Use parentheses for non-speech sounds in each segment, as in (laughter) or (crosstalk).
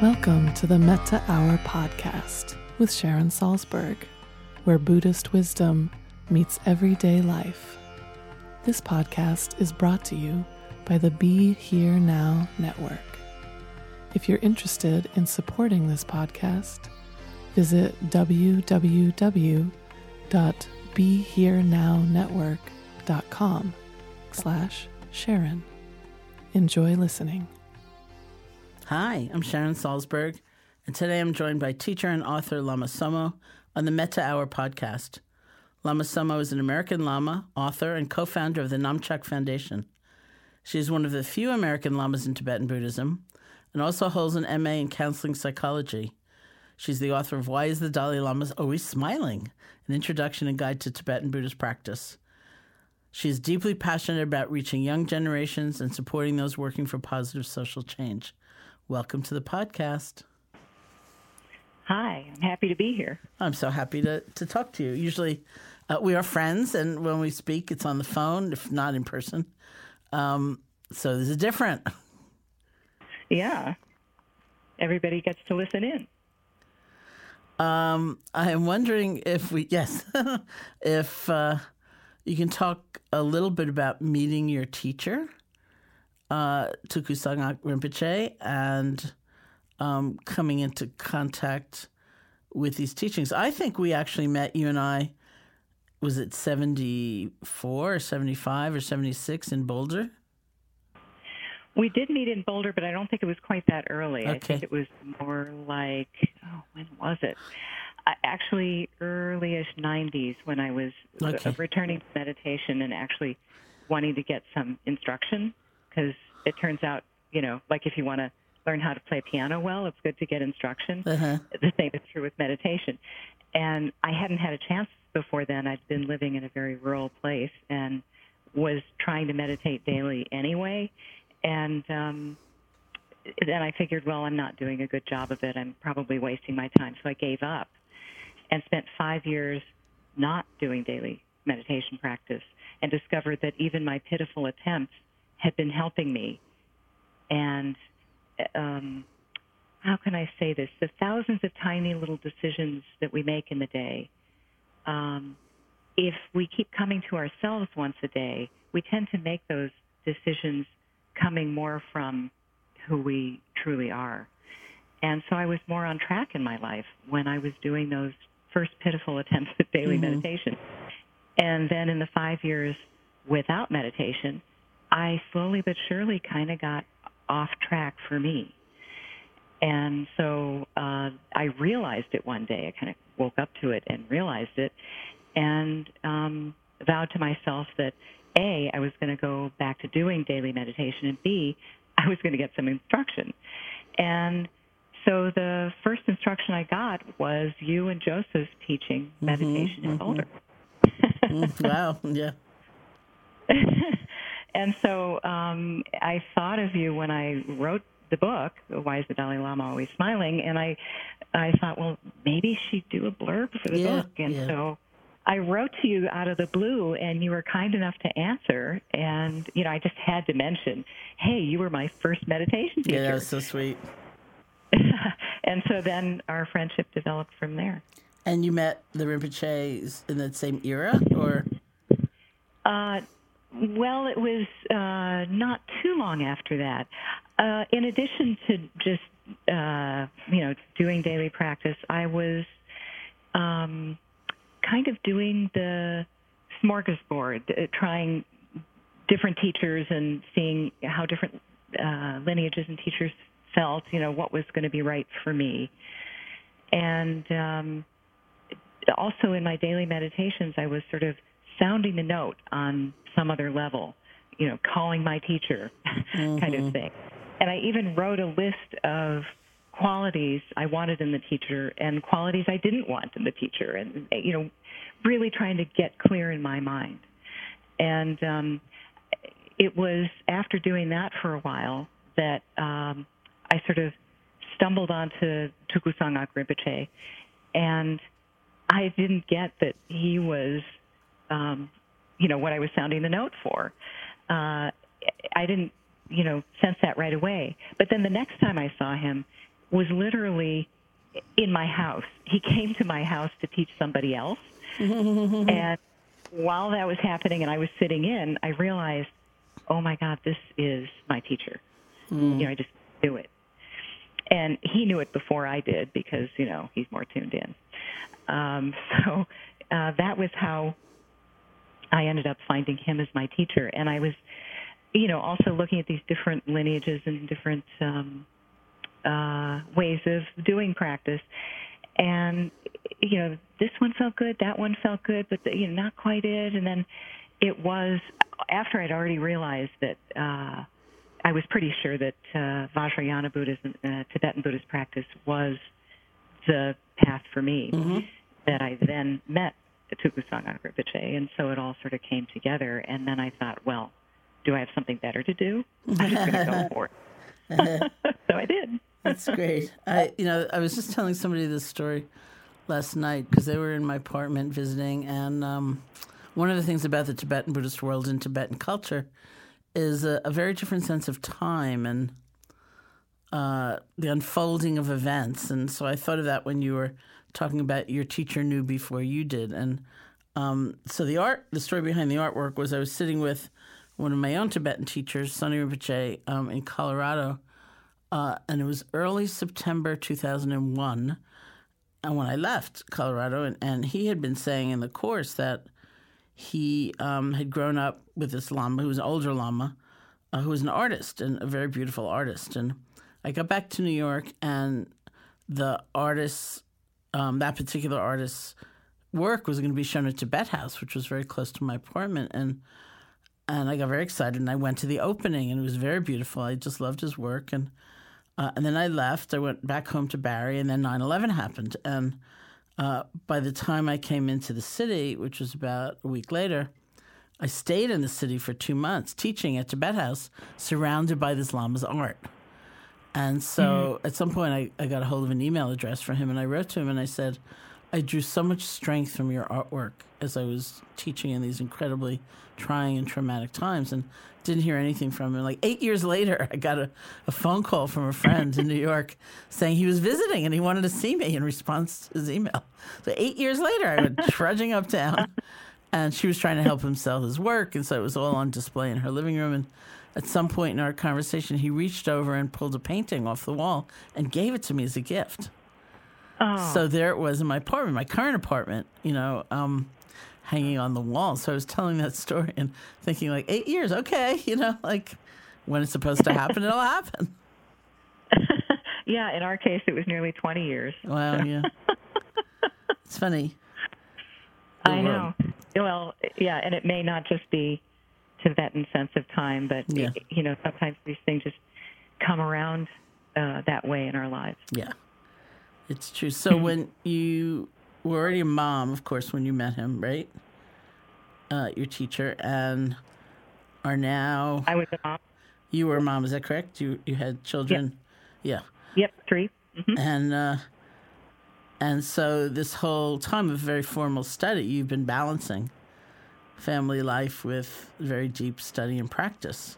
Welcome to the Metta Hour podcast with Sharon Salzberg, where Buddhist wisdom meets everyday life. This podcast is brought to you by the Be Here Now Network. If you're interested in supporting this podcast, visit www.beherenownetwork.com slash Sharon. Enjoy listening. Hi, I'm Sharon Salzberg, and today I'm joined by teacher and author Lama Tsomo on the Metta Hour podcast. Lama Tsomo is an American Lama, author, and co founder of the Namchak Foundation. She is one of the few American Lamas in Tibetan Buddhism and also holds an MA in counseling psychology. She's the author of Why is the Dalai Lama Always Smiling? An Introduction and Guide to Tibetan Buddhist Practice. She is deeply passionate about reaching young generations and supporting those working for positive social change. Welcome to the podcast. Hi, I'm happy to be here. I'm so happy to, to talk to you. Usually, uh, we are friends, and when we speak, it's on the phone, if not in person. Um, so this is different. Yeah, everybody gets to listen in. Um, I am wondering if we, yes, (laughs) if uh, you can talk a little bit about meeting your teacher uh, Tulku Sangak Rinpoche and um, coming into contact with these teachings. I think we actually met, you and I, was it 74 or 75 or 76 in Boulder? We did meet in Boulder, but I don't think it was quite that early. Okay. I think it was more like, oh, when was it? Uh, actually, earlyish 90s when I was uh, Okay. returning to meditation and actually wanting to get some instruction because it turns out, you know, like if you want to learn how to play piano well, it's good to get instruction. Uh-huh. The same is true with meditation. And I hadn't had a chance before then. I'd been living in a very rural place and was trying to meditate daily anyway. and um, then I figured, well, I'm not doing a good job of it. I'm probably wasting my time, so I gave up and spent five years not doing daily meditation practice and discovered that even my pitiful attempts had been helping me. And um, how can I say this? The thousands of tiny little decisions that we make in the day, um, if we keep coming to ourselves once a day, we tend to make those decisions coming more from who we truly are. And so I was more on track in my life when I was doing those first pitiful (laughs) attempts at daily mm-hmm. meditation. And then in the five years without meditation, I slowly but surely kind of got off track for me. And so uh, I realized it one day. I kind of woke up to it and realized it, and um, vowed to myself that A, I was going to go back to doing daily meditation, and B, I was going to get some instruction. And so the first instruction I got was you and Joseph teaching mm-hmm, meditation mm-hmm, in Boulder. Mm, wow, yeah. (laughs) and so um, I thought of you when I wrote the book, Why is the Dalai Lama Always Smiling? And I, I thought, well, maybe she'd do a blurb for the yeah, book. And yeah. so I wrote to you out of the blue, and you were kind enough to answer. And you know, I just had to mention, hey, you were my first meditation teacher. Yeah, that was so sweet. (laughs) and so then our friendship developed from there. And you met the Rinpoches in that same era, or? Uh, well, it was uh, not too long after that. Uh, in addition to just uh, you know doing daily practice, I was um, kind of doing the smorgasbord, uh, trying different teachers and seeing how different uh, lineages and teachers felt. You know what was going to be right for me, and um, also in my daily meditations, I was sort of sounding the note on some other level, you know, calling my teacher mm-hmm. (laughs) kind of mm-hmm. thing. And I even wrote a list of qualities I wanted in the teacher and qualities I didn't want in the teacher, and you know, really trying to get clear in my mind. And um, it was after doing that for a while that um, I sort of stumbled onto Tulku Sangak Rinpoche, and I didn't get that he was um, you know what I was sounding the note for. Uh, I didn't you know sense that right away. But then the next time I saw him was literally in my house. He came to my house to teach somebody else, (laughs) and while that was happening and I was sitting in, I realized, oh my God, this is my teacher. Mm. You know, I just knew it. And he knew it before I did because, you know, he's more tuned in. Um, (laughs) so uh, that was how I ended up finding him as my teacher. And I was, you know, also looking at these different lineages and different um, uh, ways of doing practice. And, you know, this one felt good, that one felt good, but, the, you know, not quite it. And then it was after I'd already realized that uh, I was pretty sure that uh, Vajrayana Buddhism, uh, Tibetan Buddhist practice was the path for me. Mm-hmm. That I then met Tulku Sangak Rinpoche, and so it all sort of came together. And then I thought, well, do I have something better to do? I'm just going to go for it. (laughs) (laughs) so I did. That's great. I, you know, I was just telling somebody this story last night because they were in my apartment visiting, and um, one of the things about the Tibetan Buddhist world and Tibetan culture is a, a very different sense of time and uh, the unfolding of events. And so I thought of that when you were talking about your teacher knew before you did. And um, so the art, the story behind the artwork was I was sitting with one of my own Tibetan teachers, Tsoknyi Rinpoche, um, in Colorado, uh, and it was early September 2001. And when I left Colorado, and, and he had been saying in the course that he um, had grown up with this Lama, who was an older Lama, uh, who was an artist and a very beautiful artist. And I got back to New York, and the artist's um, that particular artist's work was going to be shown at Tibet House, which was very close to my apartment, and and I got very excited and I went to the opening, and it was very beautiful. I just loved his work, and uh, and then I left. I went back home to Barre, and then 9/11 happened, and uh, by the time I came into the city, which was about a week later, I stayed in the city for two months teaching at Tibet House, surrounded by this Lama's art. And mm-hmm. so at some point, I, I got a hold of an email address for him, and I wrote to him and I said, I drew so much strength from your artwork as I was teaching in these incredibly trying and traumatic times, and didn't hear anything from him. Like eight years later, (laughs) I got a, a phone call from a friend in New (laughs) York saying he was visiting and he wanted to see me in response to his email. So eight years later, I went trudging uptown, (laughs) and she was trying to help him sell his work, and so it was all on display in her living room. And at some point in our conversation, he reached over and pulled a painting off the wall and gave it to me as a gift. Oh, So there it was in my apartment, my current apartment, you know, um, hanging on the wall. So I was telling that story and thinking, like, eight years, okay, you know, like when it's supposed to happen, it'll happen. (laughs) (laughs) yeah. In our case, it was nearly 20 years. Well, (laughs) yeah. It's funny. I know. Well, yeah, and it may not just be Tibetan sense of time, but Yeah. you know, sometimes these things just come around uh, that way in our lives. Yeah, it's true. So (laughs) when you were already a mom, of course, when you met him, right? Uh, your teacher, and are now I was a mom. you were a mom. Is that correct? You you had children. Yeah. Yep, 3 and uh, and so this whole time of very formal study, you've been balancing family life with very deep study and practice.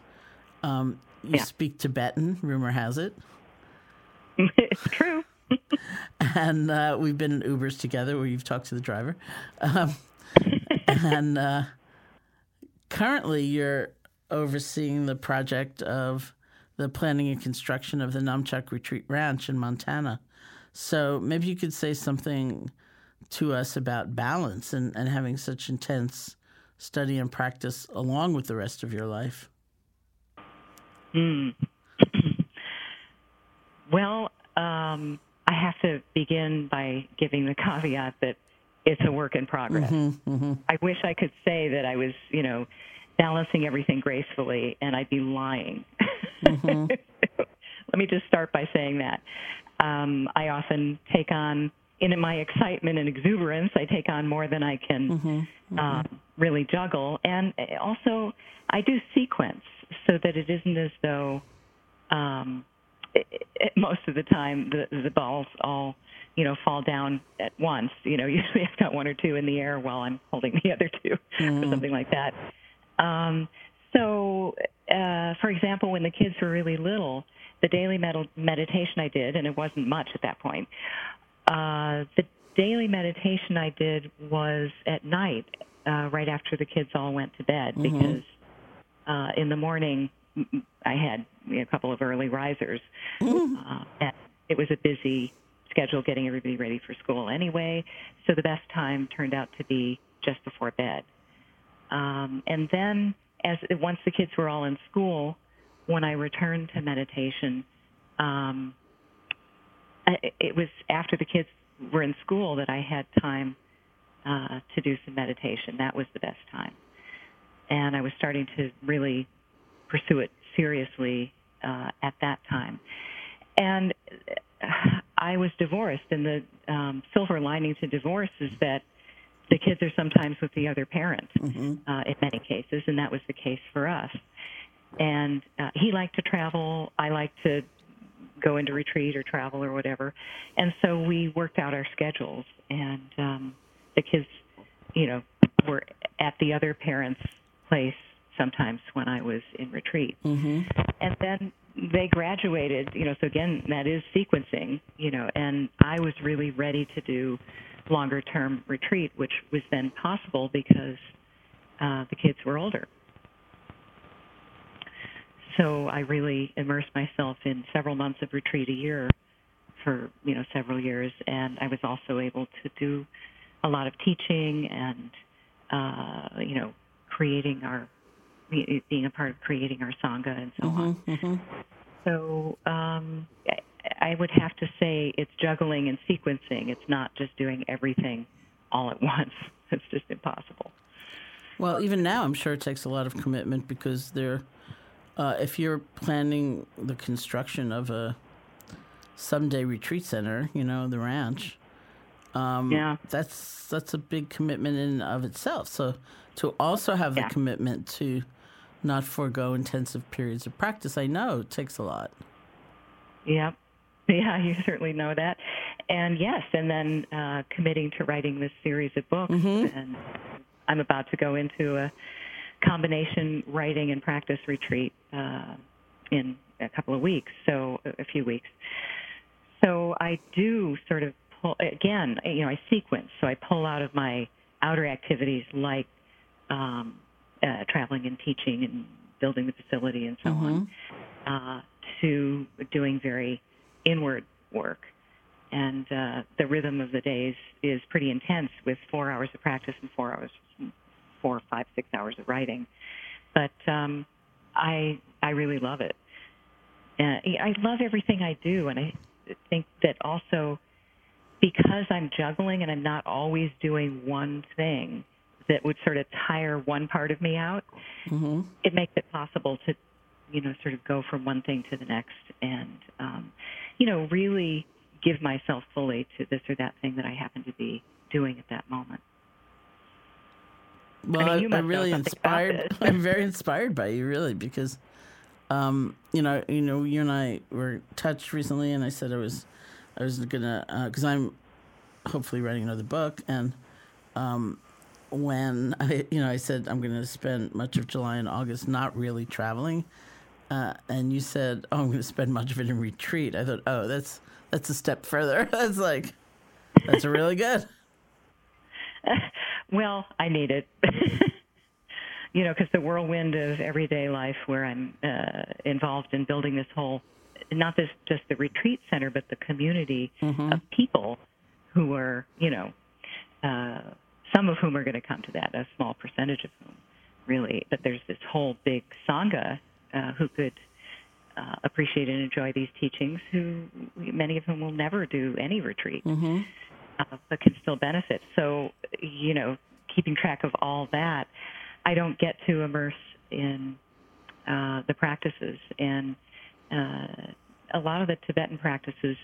Um, you Yeah. speak Tibetan, rumor has it, (laughs) it's true. (laughs) and uh, we've been in Ubers together where you've talked to the driver, um, (laughs) and uh, currently you're overseeing the project of the planning and construction of the Namchak Retreat Ranch in Montana. So maybe you could say something to us about balance and, and having such intense study and practice along with the rest of your life. (clears throat) Well, um, I have to begin by giving the caveat that it's a work in progress. I wish I could say that I was, you know, balancing everything gracefully, and I'd be lying. (laughs) Let me just start by saying that. Um, I often take on, in my excitement and exuberance, I take on more than I can um, really juggle. And also, I do sequence so that it isn't as though um, it, (laughs) it, most of the time the the balls all you know fall down at once. You know, (laughs) usually I've got one or two in the air while I'm holding the other 2 (laughs) or something like that. Um, so, uh, for example, when the kids were really little, the daily med- meditation I did, and it wasn't much at that point. Uh, the daily meditation I did was at night, uh, right after the kids all went to bed, because uh, in the morning I had you know, a couple of early risers. Uh, and it was a busy schedule getting everybody ready for school anyway. So the best time turned out to be just before bed. Um, and then, as once the kids were all in school, when I returned to meditation, um, I, it was after the kids were in school that I had time uh, to do some meditation. That was the best time, and I was starting to really pursue it seriously uh, at that time. And uh, I was divorced, and the um, silver lining to divorce is that the kids are sometimes with the other parent uh, in many cases, and that was the case for us. And uh, he liked to travel. I liked to go into retreat or travel or whatever. And so we worked out our schedules, and um, the kids, you know, were at the other parent's place sometimes when I was in retreat. Mm-hmm. And then they graduated, you know, so again, that is sequencing, you know, and I was really ready to do longer term retreat, which was then possible because uh, the kids were older. So I really immersed myself in several months of retreat a year for you know several years, and I was also able to do a lot of teaching and uh, you know creating our being a part of creating our sangha and so on. So um, I- I would have to say it's juggling and sequencing. It's not just doing everything all at (laughs) once. It's just impossible. Well, even now, I'm sure it takes a lot of commitment because there, uh, if you're planning the construction of a someday retreat center, you know, the ranch, Um, Yeah. That's that's a big commitment in of itself. So to also have the Yeah. commitment to not forego intensive periods of practice, I know it takes a lot. Yep. (laughs) Yeah, you certainly know that. And yes, and then uh, committing to writing this series of books. And I'm about to go into a combination writing and practice retreat uh, in a couple of weeks, so a few weeks. So I do sort of pull, again, you know, I sequence. So I pull out of my outer activities like um, uh, traveling and teaching and building the facility and so on, uh, to doing very inward work. And uh, the rhythm of the days is pretty intense with four hours of practice and four hours, four, five, six hours of writing. But um, I I really love it. Uh, I love everything I do, and I think that also because I'm juggling and I'm not always doing one thing that would sort of tire one part of me out, it makes it possible to, you know, sort of go from one thing to the next and, um, you know, really give myself fully to this or that thing that I happen to be doing at that moment. Well, I, am really inspired. I'm very inspired by you, really, because, um, you know, you know, you and I were touched recently, and I said I was, I was gonna, because I'm hopefully writing another book, and um, when I, you know, I said I'm gonna spend much of July and August not really traveling, uh, and you said, oh, I'm gonna spend much of it in retreat. I thought, oh, that's that's a step further. (laughs) that's like, that's really good. (laughs) Well, I need it. (laughs) you know, because the whirlwind of everyday life where I'm uh, involved in building this whole, not this just the retreat center, but the community of people who are, you know, uh, some of whom are going to come to that, a small percentage of whom, really. But there's this whole big sangha uh, who could uh, appreciate and enjoy these teachings, who many of whom will never do any retreat uh, but can still benefit. So, you know, keeping track of all that, I don't get to immerse in uh, the practices. And uh, a lot of the Tibetan practices,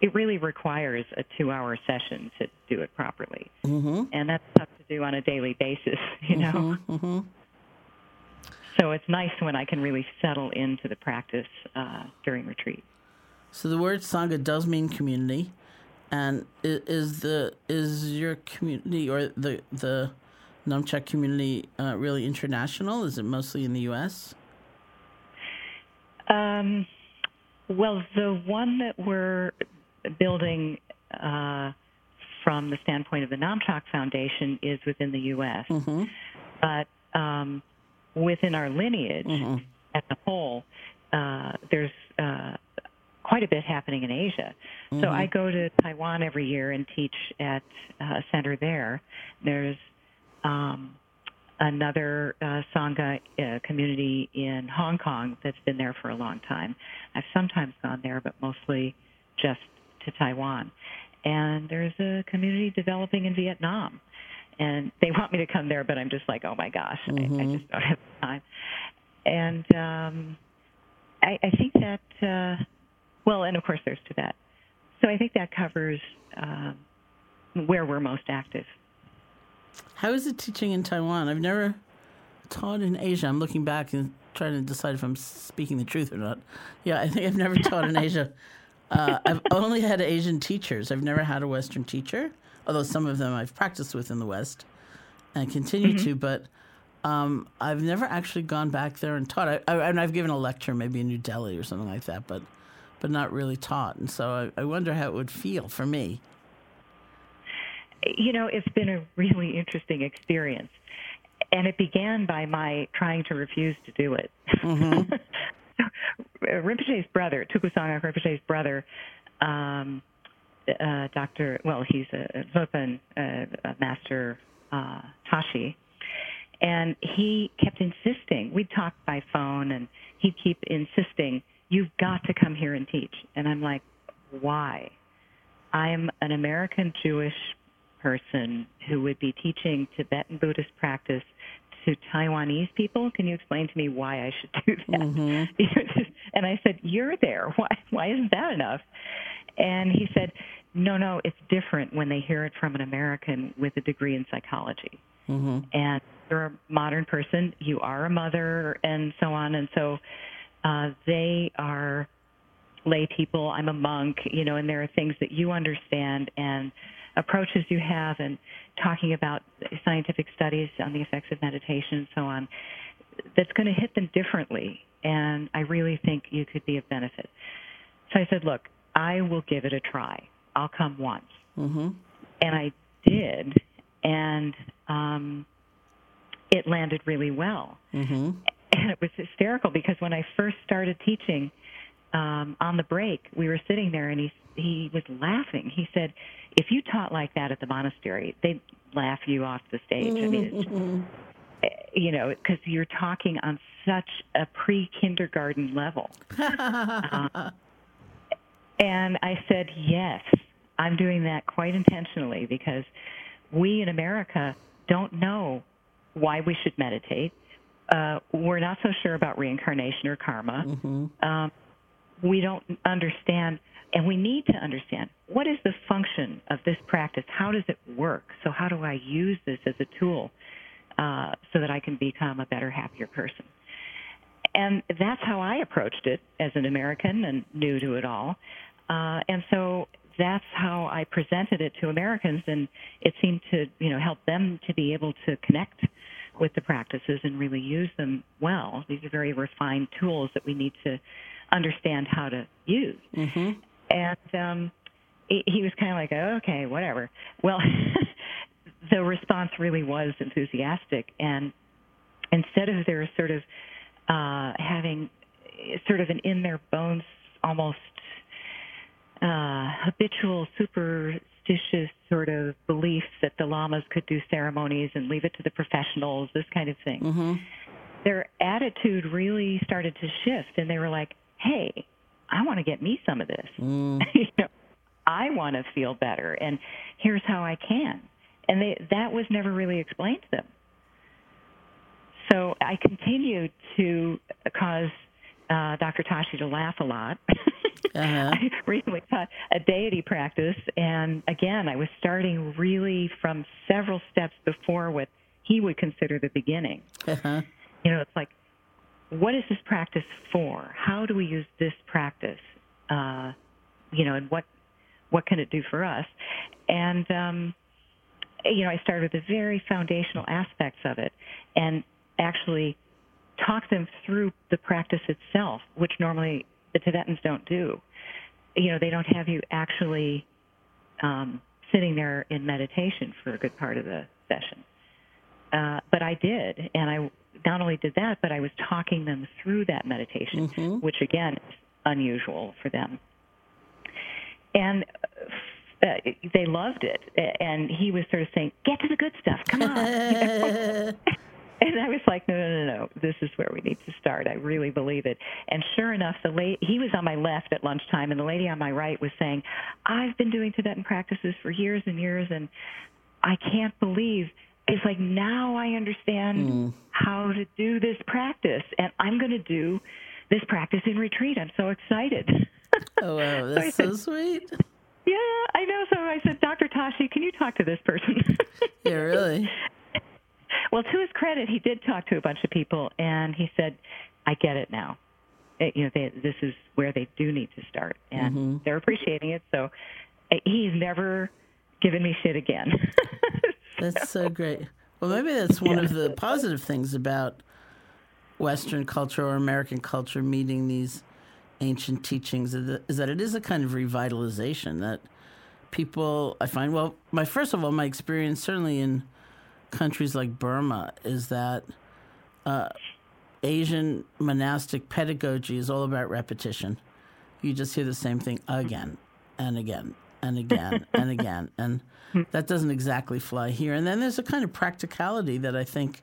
it really requires a two hour session to do it properly. Mm-hmm. And that's tough to do on a daily basis, (laughs) you know? So it's nice when I can really settle into the practice uh, during retreat. So the word sangha does mean community, and is the is your community or the the Namchak community uh, really international? Is it mostly in the U.S.? Um, well, the one that we're building uh, from the standpoint of the Namchak Foundation is within the U.S. But um, within our lineage as a whole, uh, there's uh, quite a bit happening in Asia. So I go to Taiwan every year and teach at uh, a center there. There's um, another uh, Sangha uh, community in Hong Kong that's been there for a long time. I've sometimes gone there, but mostly just to Taiwan. And there's a community developing in Vietnam. And they want me to come there, but I'm just like, oh my gosh, I, I just don't have the time. And um, I, I think that, uh, well, and of course there's Tibet. So I think that covers um, where we're most active. How is it teaching in Taiwan? I've never taught in Asia. I'm looking back and trying to decide if I'm speaking the truth or not. Yeah, I think I've never (laughs) taught in Asia. Uh, I've only had Asian teachers. I've never had a Western teacher, although some of them I've practiced with in the West and continue to. But um, I've never actually gone back there and taught. I, I, and I've given a lecture, maybe in New Delhi or something like that, but but not really taught. And so I, I wonder how it would feel for me. you know, it's been a really interesting experience. And it began by my trying to refuse to do it. (laughs) Rinpoche's brother, Tulku Sangak Rinpoche's brother, um, uh, Dr. Well, he's a Zopan uh, master uh, Tashi, and he kept insisting. We'd talk by phone, and he'd keep insisting, "You've got to come here and teach." And I'm like, "Why?" I am an American Jewish person who would be teaching Tibetan Buddhist practice to Taiwanese people. Can you explain to me why I should do that? (laughs) and I said, "You're there. (laughs) Why? Why isn't that enough?" And he said, no, no, it's different when they hear it from an American with a degree in psychology. Mm-hmm. And you're a modern person, you are a mother, and so on. And so uh, they are lay people. I'm a monk, you know, and there are things that you understand and approaches you have, and talking about scientific studies on the effects of meditation and so on. That's going to hit them differently, and I really think you could be of benefit. So I said, look, I will give it a try. I'll come once. Mm-hmm. And I did, and um, it landed really well. Mm-hmm. And it was hysterical because when I first started teaching um, on the break, we were sitting there, and he he was laughing. He said, "If you taught like that at the monastery, they'd laugh you off the stage." I mean, it's just, you know, because you're talking on such a pre-kindergarten level. Uh, and I said, yes, I'm doing that quite intentionally because we in America don't know why we should meditate. Uh, we're not so sure about reincarnation or karma. Um, we don't understand, and we need to understand what is the function of this practice? How does it work? So, how do I use this as a tool uh, so that I can become a better, happier person? And that's how I approached it as an American and new to it all. Uh, and so that's how I presented it to Americans, and it seemed to, you know, help them to be able to connect with the practices and really use them well. These are very refined tools that we need to understand how to use. Mm-hmm. And um, he, he was kind of like, oh, okay, whatever. Well, (laughs) the response really was enthusiastic, and instead of their sort of uh, having sort of an in their bones almost uh, habitual superstitious sort of belief that the lamas could do ceremonies and leave it to the professionals, this kind of thing. Mm-hmm. Their attitude really started to shift, and they were like, "Hey, I want to get me some of this. Mm. (laughs) you know, I want to feel better, and here's how I can." And they, that was never really explained to them. So I continued to cause uh, Dr. Tashi to laugh a lot. (laughs) Uh-huh. (laughs) I recently taught a deity practice, and again, I was starting really from several steps before what he would consider the beginning. Uh-huh. You know, it's like, what is this practice for? How do we use this practice? Uh, you know, and what what can it do for us? And um, you know, I started with the very foundational aspects of it, and actually talk them through the practice itself, which normally the Tibetans don't do. You know, they don't have you actually um, sitting there in meditation for a good part of the session. Uh, but I did, and I not only did that, but I was talking them through that meditation, Mhm. which again is unusual for them. And uh, they loved it, and he was sort of saying, "Get to the good stuff, come on." (laughs) (laughs) And I was like, no, no, no, no. This is where we need to start. I really believe it. And sure enough, the lady, he was on my left at lunchtime, and the lady on my right was saying, I've been doing Tibetan practices for years and years, and I can't believe it's like now I understand hmm. how to do this practice, and I'm going to do this practice in retreat. I'm so excited. Oh wow, (laughs) that's so said- sweet. yeah, I know. So I said, Dr. Tashi, can you talk to this person? (laughs) Yeah, really. Well, to his credit, he did talk to a bunch of people, and he said, "I get it now. It- you know, they, this is where they do need to start, and they're appreciating it." So uh, he's never given me shit again. (laughs) That's so great. Well, maybe that's one of the positive things about Western culture or American culture meeting these ancient teachings is that it is a kind of revitalization that people I find. Well, my first of all, my experience certainly in countries like Burma is that uh, Asian monastic pedagogy is all about repetition. You just hear the same thing again and again and again (laughs) and again. And that doesn't exactly fly here. And then there's a kind of practicality that I think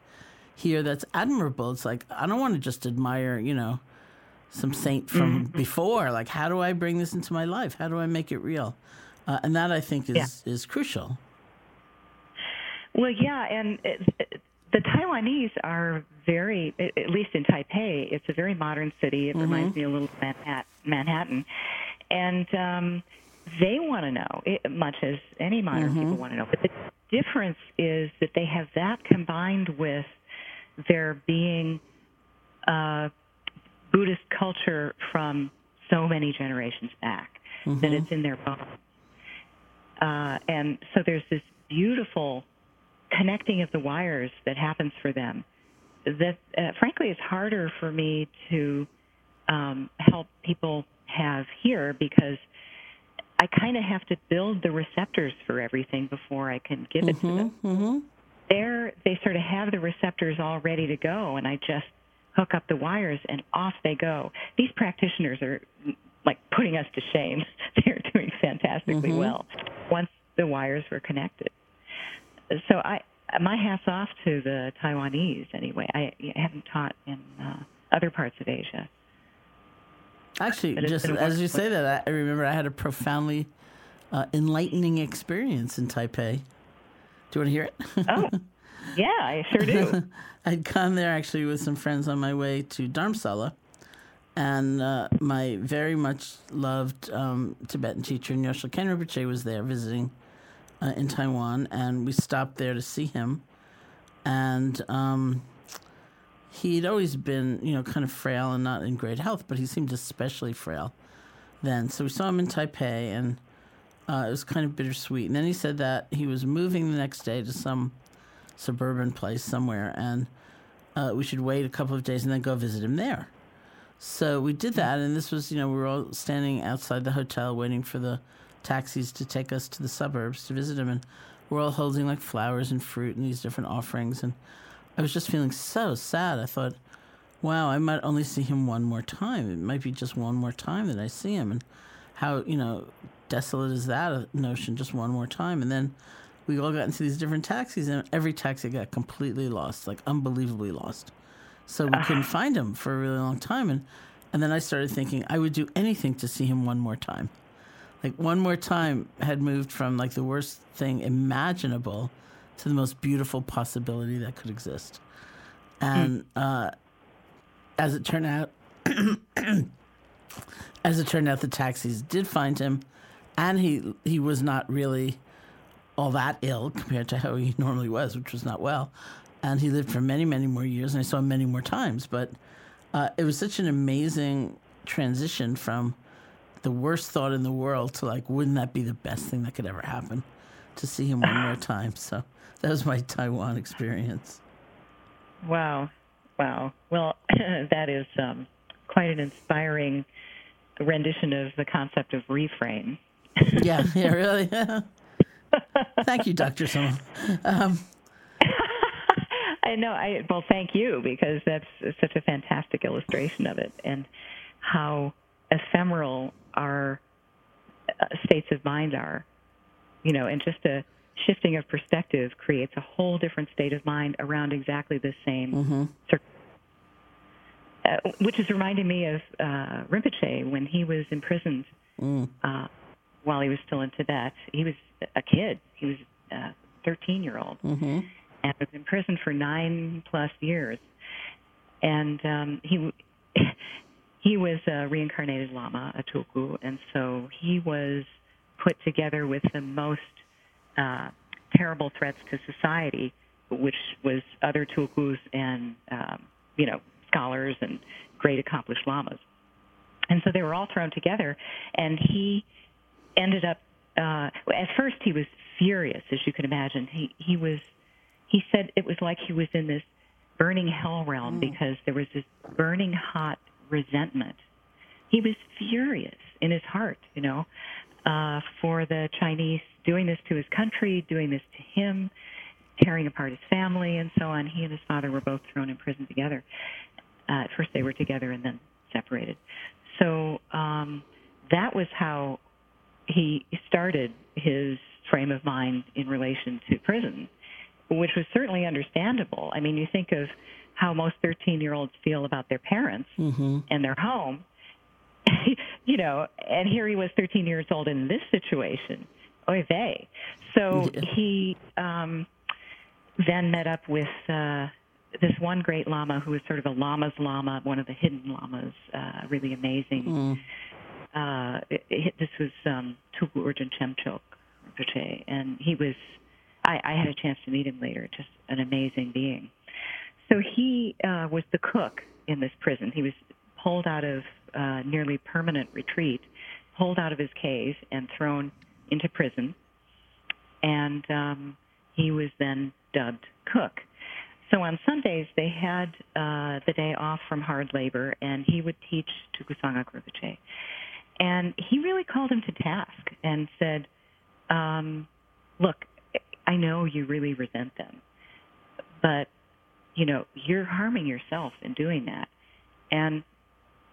here that's admirable. It's like, I don't want to just admire, you know, some saint from before. Like, how do I bring this into my life? How do I make it real? Uh, and that I think is, is crucial. Well, yeah, and it, the Taiwanese are very, at least in Taipei, it's a very modern city. It reminds me a little of Manhattan, Manhattan, and um, they want to know it, much as any modern Mm-hmm. people want to know. But the difference is that they have that combined with there being uh, Buddhist culture from so many generations back that it's in their bones. Uh, and so there's this beautiful connecting of the wires that happens for them that, uh, frankly, is harder for me to um, help people have here because I kind of have to build the receptors for everything before I can give it to them. Mm-hmm. There, they sort of have the receptors all ready to go, and I just hook up the wires and off they go. These practitioners are like putting us to shame. (laughs) They're doing fantastically well once the wires were connected. So I, my hats off to the Taiwanese anyway. I, I haven't taught in uh, other parts of Asia. Actually, just as you say that, I remember I had a profoundly uh, enlightening experience in Taipei. Do you want to hear it? Oh, (laughs) yeah, I sure do. (laughs) I'd gone there actually with some friends on my way to Dharamsala, and uh, my very much loved um, Tibetan teacher Nyoshul Khen Rinpoche was there visiting uh, in Taiwan, and we stopped there to see him. And um, he'd always been, you know, kind of frail and not in great health, but he seemed especially frail then. So we saw him in Taipei, and uh, it was kind of bittersweet. And then he said that he was moving the next day to some suburban place somewhere, and uh, we should wait a couple of days and then go visit him there. So we did that, and this was, you know, we were all standing outside the hotel waiting for the taxis to take us to the suburbs to visit him, and we're all holding like flowers and fruit and these different offerings. And I was just feeling so sad. I thought, wow, I might only see him one more time. It might be just one more time that I see him, and how you know desolate is that uh, notion? Just one more time, and then we all got into these different taxis, and every taxi got completely lost, like unbelievably lost. So we ah. couldn't find him for a really long time, and and then I started thinking I would do anything to see him one more time. Like one more time had moved from like the worst thing imaginable to the most beautiful possibility that could exist. And uh, as it turned out, (clears throat) as it turned out, the taxis did find him, and he he was not really all that ill compared to how he normally was, which was not well. And he lived for many, many more years, and I saw him many more times. But uh, it was such an amazing transition from the worst thought in the world to like, wouldn't that be the best thing that could ever happen to see him one more (sighs) time? So that was my Taiwan experience. Wow. Wow. Well, (clears throat) that is um, quite an inspiring rendition of the concept of reframe. Yeah, yeah, (laughs) really. (laughs) Thank you, Dr. Simone. Um, (laughs) I know. I well, thank you because that's such a fantastic illustration of it, and how ephemeral our uh, states of mind are. You know, and just a shifting of perspective creates a whole different state of mind around exactly the same cir- uh, which is reminding me of uh, Rinpoche when he was imprisoned uh, while he was still in Tibet. He was a kid. He was a 13 year old and was in prison for nine plus years. And um, he he was a reincarnated lama, a tulku, and so he was put together with the most uh, terrible threats to society, which was other tulkus and um, you know scholars and great accomplished lamas. And so they were all thrown together, and he ended up. Uh, at first, he was furious, as you can imagine. He he was. He said it was like he was in this burning hell realm because there was this burning hot resentment. He was furious in his heart, you know, uh, for the Chinese doing this to his country, doing this to him, tearing apart his family, and so on. He and his father were both thrown in prison together. Uh, at first, they were together and then separated. So um, that was how he started his frame of mind in relation to prison, which was certainly understandable. I mean, you think of how most 13 year olds feel about their parents and their home, (laughs) you know, and here he was 13 years old in this situation. Oy vey. So Yeah. he um, then met up with uh, this one great lama who was sort of a lama's lama, one of the hidden lamas, uh, really amazing uh, it, it, this was um, Urgyen Chemchok and he was. I, I had a chance to meet him later. Just an amazing being. So he uh, was the cook in this prison. He was pulled out of uh, nearly permanent retreat, pulled out of his cave, and thrown into prison. And um, he was then dubbed cook. So on Sundays, they had uh, the day off from hard labor, and he would teach Tulku Sangak Rinpoche. And he really called him to task and said, um, Look, I know you really resent them, but you know you're harming yourself in doing that, and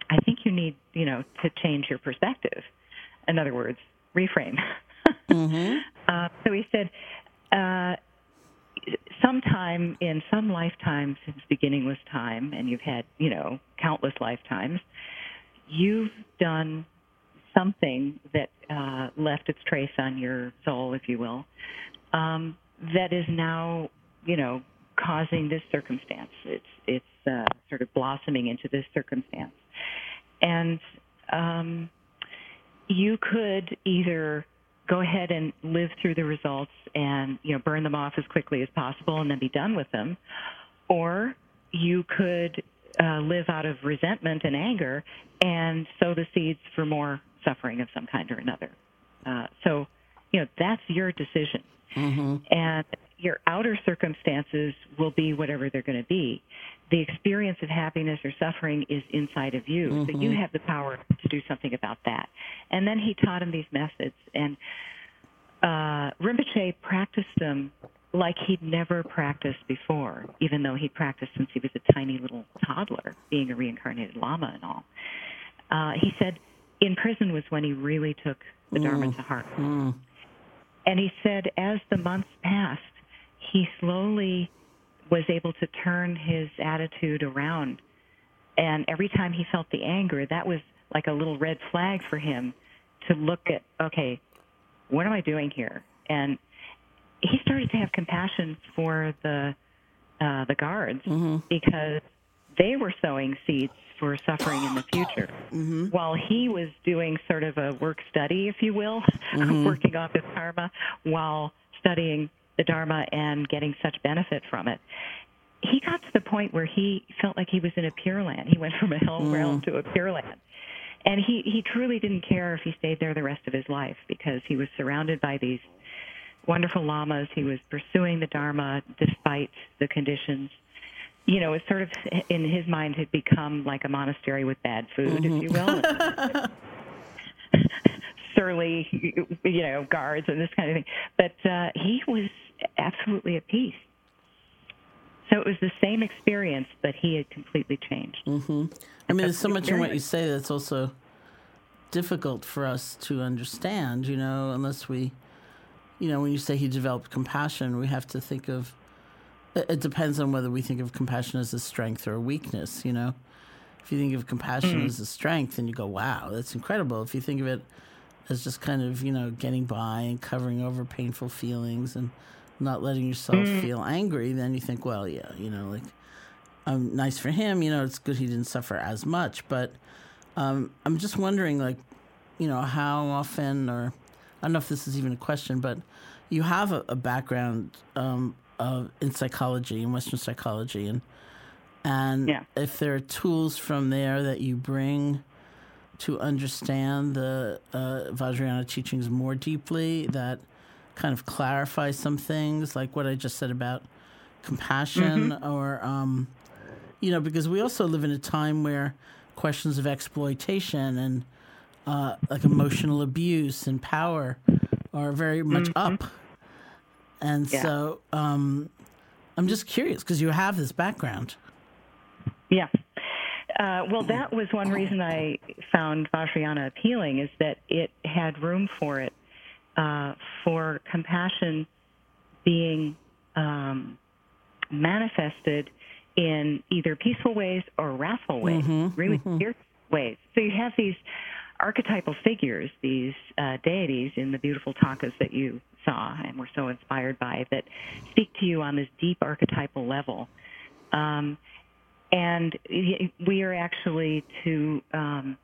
I think you need you know to change your perspective. In other words, reframe. (laughs) mm-hmm. uh, so he said. Uh, sometime in some lifetime since beginningless time, and you've had, you know, countless lifetimes, you've done something that uh, left its trace on your soul, if you will, um, that is now, you know, causing this circumstance. It's it's uh, sort of blossoming into this circumstance, and um, you could either go ahead and live through the results and you know burn them off as quickly as possible and then be done with them or you could uh, live out of resentment and anger and sow the seeds for more suffering of some kind or another uh, so you know that's your decision mm-hmm. and your outer circumstances will be whatever they're going to be the experience of happiness or suffering is inside of you. Mm-hmm. So you mm-hmm. have the power to do something about that. And then he taught him these methods. And uh, Rinpoche practiced them like he'd never practiced before, even though he'd practiced since he was a tiny little toddler, being a reincarnated Lama and all. Uh, he said in prison was when he really took the mm. Dharma to heart. Mm. And he said as the months passed, he slowly was able to turn his attitude around. And every time he felt the anger, that was like a little red flag for him to look at, okay, what am I doing here? And he started to have compassion for the uh, the guards mm-hmm. because they were sowing seeds for suffering in the future, mm-hmm. while he was doing sort of a work study, if you will, (laughs) mm-hmm. working off his karma while studying the Dharma and getting such benefit from it. He got to the point where he felt like he was in a pure land. He went from a hell mm. realm to a pure land. And he, he truly didn't care if he stayed there the rest of his life because he was surrounded by these wonderful lamas. He was pursuing the Dharma despite the conditions. You know, it sort of, in his mind, had become like a monastery with bad food, mm-hmm. if you will. (laughs) (laughs) surly, you know, guards and this kind of thing. But uh, he was absolutely at peace. So it was the same experience, but he had completely changed. Mm-hmm. I mean, there's so much in what you say that's also difficult for us to understand, you know, unless we, you know, when you say he developed compassion, we have to think of, it depends on whether we think of compassion as a strength or a weakness, you know. If you think of compassion mm-hmm. as a strength, then you go, wow, that's incredible. If you think of it as just kind of, you know, getting by and covering over painful feelings and not letting yourself mm. feel angry, then you think, well, yeah, you know, like, um, nice for him. You know, it's good he didn't suffer as much. But um, I'm just wondering, like, you know, how often, or I don't know if this is even a question, but you have a, a background um, of, in psychology, in Western psychology, and and yeah. if there are tools from there that you bring to understand the uh, Vajrayana teachings more deeply that kind of clarify some things, like what I just said about compassion, mm-hmm. or, um, you know, because we also live in a time where questions of exploitation and uh, like emotional abuse and power are very much mm-hmm. up. And yeah. so um, I'm just curious because you have this background. Yeah. Uh, well, that was one reason I found Vajrayana appealing is that it had room for it uh, for compassion being um, manifested in either peaceful ways or wrathful ways, mm-hmm, really mm-hmm. fierce ways. So you have these archetypal figures, these uh, deities in the beautiful tankas that you saw and were so inspired by that speak to you on this deep archetypal level. Um, and we are actually to um,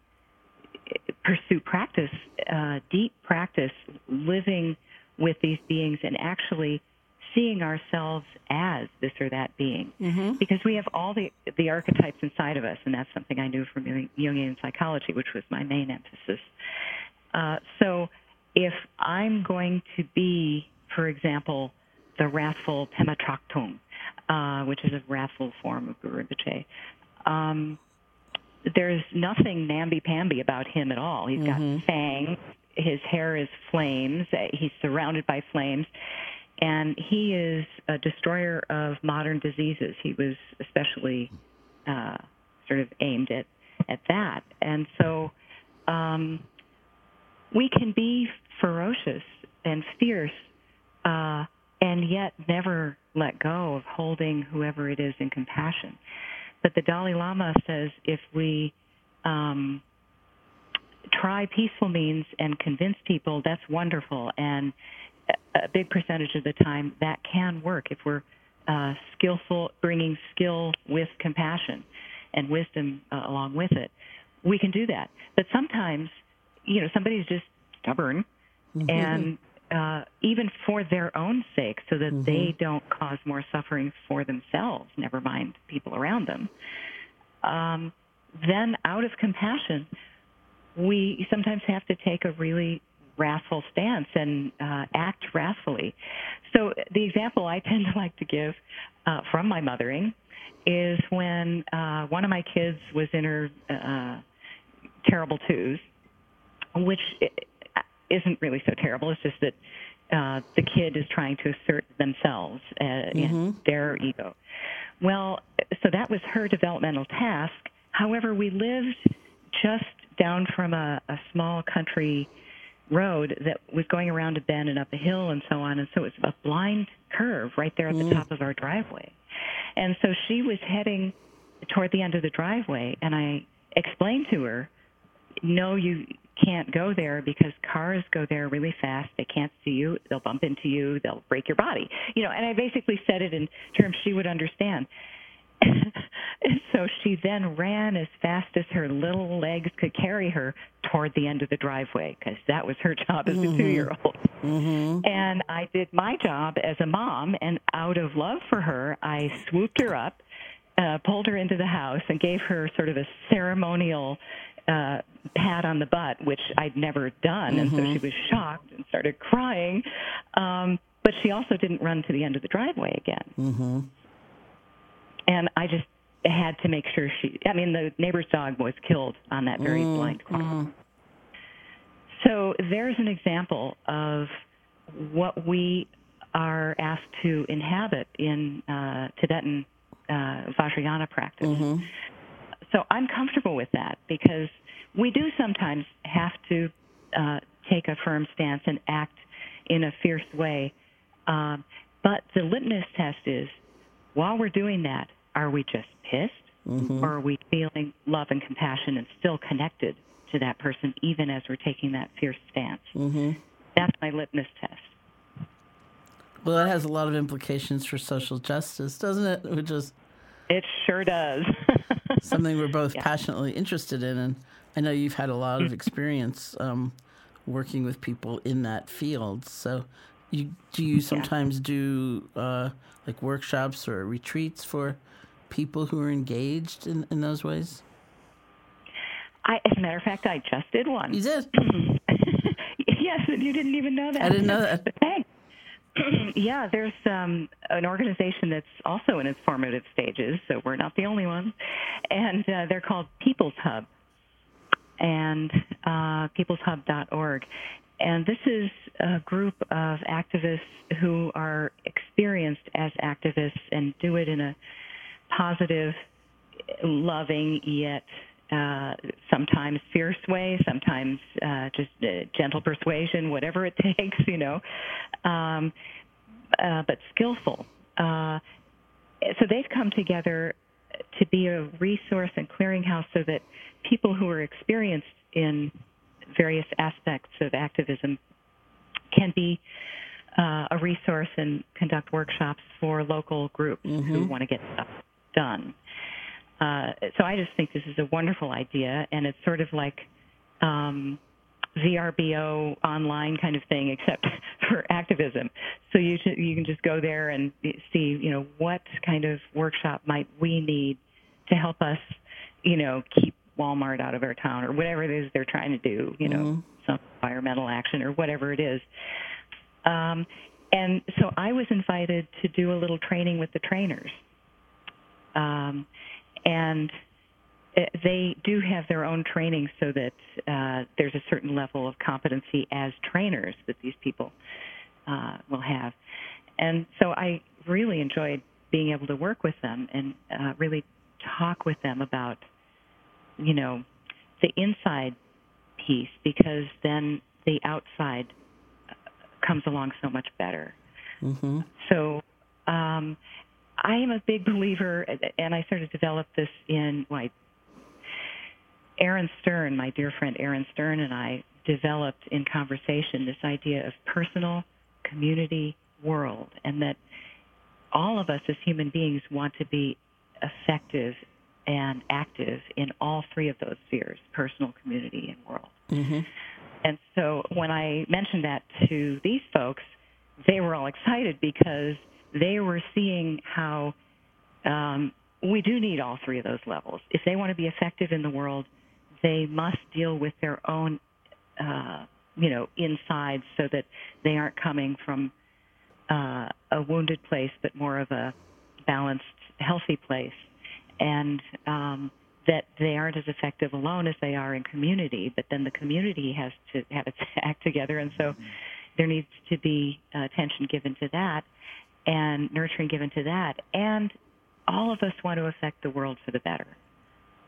pursue practice, uh, deep practice, living with these beings and actually seeing ourselves as this or that being. Mm-hmm. Because we have all the, the archetypes inside of us, and that's something I knew from Jungian psychology, which was my main emphasis. Uh, so if I'm going to be, for example, the wrathful Pema Traktung, uh, which is a wrathful form of Guru Rinpoche, um, there's nothing namby-pamby about him at all. He's mm-hmm. got fangs. His hair is flames. He's surrounded by flames and he is a destroyer of modern diseases. He was especially uh, sort of aimed at at that, and so um, we can be ferocious and fierce, uh, and yet never let go of holding whoever it is in compassion. But the Dalai Lama says if we um, try peaceful means and convince people, that's wonderful, and a big percentage of the time that can work if we're uh, skillful, bringing skill with compassion and wisdom uh, along with it. We can do that. But sometimes, you know, somebody's just stubborn mm-hmm. and uh, even for their own sake, so that mm-hmm. they don't cause more suffering for themselves, never mind people around them. Um, then, out of compassion, we sometimes have to take a really wrathful stance and uh, act wrathfully. So the example I (laughs) tend to like to give uh, from my mothering is when uh, one of my kids was in her uh, terrible twos, which isn't really so terrible. It's just that uh, the kid is trying to assert themselves uh, mm-hmm. in their ego. Well, so that was her developmental task. However, we lived just down from a, a small country road that was going around a bend and up a hill and so on. And so it was a blind curve right there at the mm. top of our driveway. And so she was heading toward the end of the driveway, and I explained to her, no, you can't go there because cars go there really fast. They can't see you. They'll bump into you. They'll break your body. You know, and I basically said it in terms she would understand. (laughs) and so she then ran as fast as her little legs could carry her toward the end of the driveway because that was her job as mm-hmm. a two year old. Mm-hmm. And I did my job as a mom, and out of love for her, I swooped her up, uh, pulled her into the house, and gave her sort of a ceremonial uh, pat on the butt, which I'd never done. Mm-hmm. And so she mm-hmm. was shocked and started crying. Um, but she also didn't run to the end of the driveway again. Mm-hmm and I just had to make sure she. I mean, the neighbor's dog was killed on that very mm, blind cross. Mm. So there's an example of what we are asked to inhabit in uh, Tibetan uh, Vajrayana practice. Mm-hmm. So I'm comfortable with that because we do sometimes have to uh, take a firm stance and act in a fierce way. Um, but the litmus test is while we're doing that, are we just pissed? Mm-hmm. Or are we feeling love and compassion and still connected to that person, even as we're taking that fierce stance? Mm-hmm. That's my litmus test. Well, that has a lot of implications for social justice, doesn't it? Which is it sure does. Something we're both (laughs) yeah. passionately interested in, and I know you've had a lot of experience um, working with people in that field. So, you do you sometimes yeah. do uh, like workshops or retreats for people who are engaged in, in those ways? I, as a matter of fact, I just did one. You did? (clears throat) yes, and you didn't even know that. I didn't know that. Thanks. (clears throat) yeah, there's um, an organization that's also in its formative stages, so we're not the only ones. And uh, they're called People's Hub and uh, peopleshub.org. And this is a group of activists who are experienced as activists and do it in a positive, loving, yet uh, sometimes fierce way, sometimes uh, just uh, gentle persuasion, whatever it (laughs) takes, you know, um, uh, but skillful. Uh, so they've come together to be a resource and clearinghouse so that people who are experienced in various aspects of activism can be uh, a resource and conduct workshops for local groups mm-hmm. who want to get stuff done. Uh, so I just think this is a wonderful idea, and it's sort of like um, VRBO online kind of thing, (laughs) except for activism. So you should, you can just go there and see, you know, what kind of workshop might we need to help us, you know, keep Walmart out of our town or whatever it is they're trying to do, you know, mm-hmm. some environmental action or whatever it is. Um, and so I was invited to do a little training with the trainers. Um, and they do have their own training so that uh, there's a certain level of competency as trainers that these people uh, will have. And so I really enjoyed being able to work with them and uh, really talk with them about, you know, the inside piece because then the outside uh, comes along so much better. Mm-hmm. So um, I am a big believer, and I sort of developed this in well, Aaron Stern, my dear friend Aaron Stern, and I developed in conversation this idea of personal, community, world, and that all of us as human beings want to be effective and active in all three of those spheres personal, community, and world. Mm-hmm. And so when I mentioned that to these folks, they were all excited because they were seeing how um, we do need all three of those levels. If they want to be effective in the world, they must deal with their own, uh, you know, inside so that they aren't coming from uh, a wounded place, but more of a balanced, healthy place, and um, that they aren't as effective alone as they are in community. But then the community has to have its (laughs) act together, and so there needs to be uh, attention given to that and nurturing given to that. And all of us want to affect the world for the better.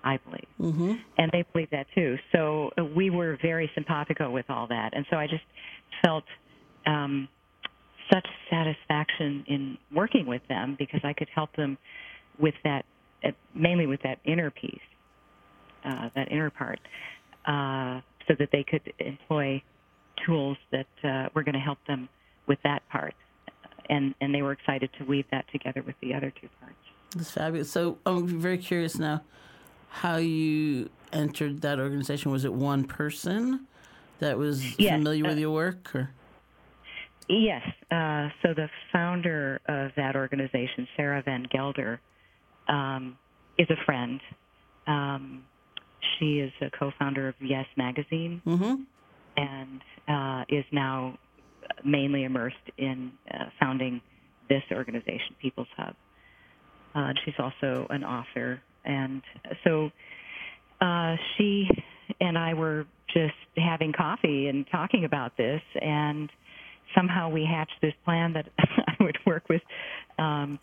I believe. Mm-hmm. And they believe that too. So uh, we were very simpatico with all that. And so I just felt um, such satisfaction in working with them because I could help them with that, uh, mainly with that inner piece, uh, that inner part, uh, so that they could employ tools that uh, were going to help them with that part. And, and they were excited to weave that together with the other two parts. That's fabulous. So I'm very curious now how you entered that organization. Was it one person that was yes, familiar uh, with your work? Or? Yes. Uh, so the founder of that organization, Sarah Van Gelder, um, is a friend. Um, she is a co-founder of Yes Magazine, mm-hmm. and uh, is now mainly immersed in uh, founding this organization, People's Hub. Uh, she's also an author and so uh, she and I were just having coffee and talking about this, and somehow we hatched this plan that (laughs) I would work with, um,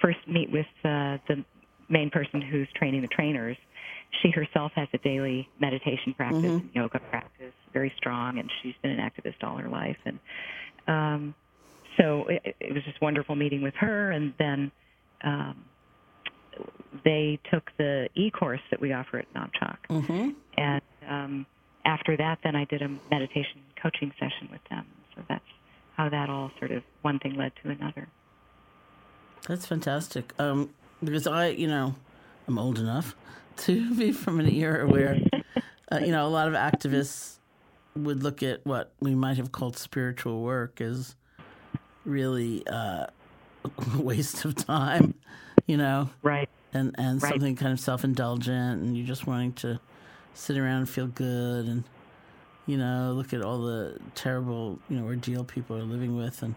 first meet with uh, the main person who's training the trainers. She herself has a daily meditation practice mm-hmm. and yoga practice, very strong, and she's been an activist all her life. And um, so it, it was just wonderful meeting with her, and then um, they took the e-course that we offer at Namchak. Mm-hmm. And um, after that, then I did a meditation coaching session with them. So that's how that all sort of one thing led to another. That's fantastic. Um, because I, you know, I'm old enough to (laughs) be from an era where, uh, you know, a lot of activists would look at what we might have called spiritual work as really uh, a (laughs) waste of time, you know? Right and and right. something kind of self indulgent, and you're just wanting to sit around and feel good, and you know, look at all the terrible you know ordeal people are living with, and